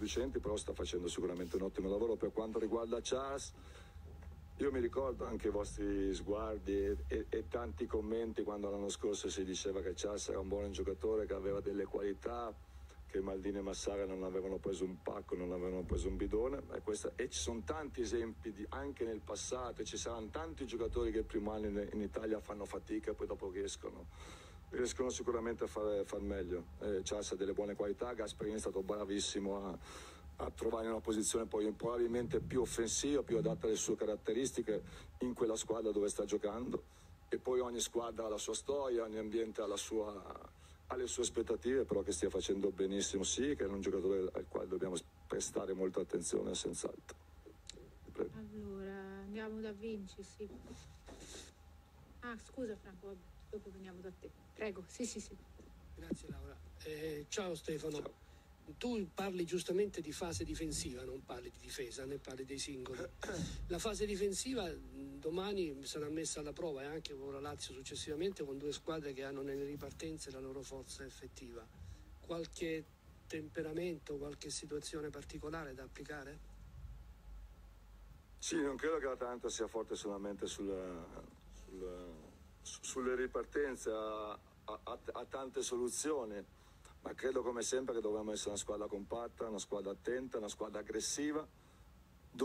controproducenti, però sta facendo sicuramente un ottimo lavoro. Per quanto riguarda Charles, io mi ricordo anche i vostri sguardi e, e, e, tanti commenti quando l'anno scorso si diceva che Charles era un buon giocatore, che aveva delle qualità, che Maldini e Massara non avevano preso un pacco, non avevano preso un bidone e, questa, e ci sono tanti esempi di, anche nel passato, ci saranno tanti giocatori che il primo anno in, in Italia fanno fatica e poi dopo riescono riescono sicuramente a fare, far meglio. Eh, Charles ha delle buone qualità, Gasperini è stato bravissimo a, a trovare una posizione poi probabilmente più offensiva, più adatta alle sue caratteristiche in quella squadra dove sta giocando e poi ogni squadra ha la sua storia, ogni ambiente ha, sua, ha le sue aspettative, però che stia facendo benissimo sì, che è un giocatore al quale dobbiamo prestare molta attenzione senz'altro. Allora, andiamo da Vinci, sì. Ah, scusa Franco, dopo veniamo da te. Prego, sì, sì, sì. Grazie Laura. Eh, ciao Stefano. Ciao tu parli giustamente di fase difensiva, non parli di difesa, né parli dei singoli. La fase difensiva domani sarà messa alla prova e anche con la Lazio successivamente con due squadre che hanno nelle ripartenze la loro forza effettiva. Qualche temperamento, qualche situazione particolare da applicare? Sì, non credo che l'Atalanta sia forte solamente sulla, sulla, sulle ripartenze, ha, tante soluzioni ma credo come sempre che dovremmo essere una squadra compatta, una squadra attenta, una squadra aggressiva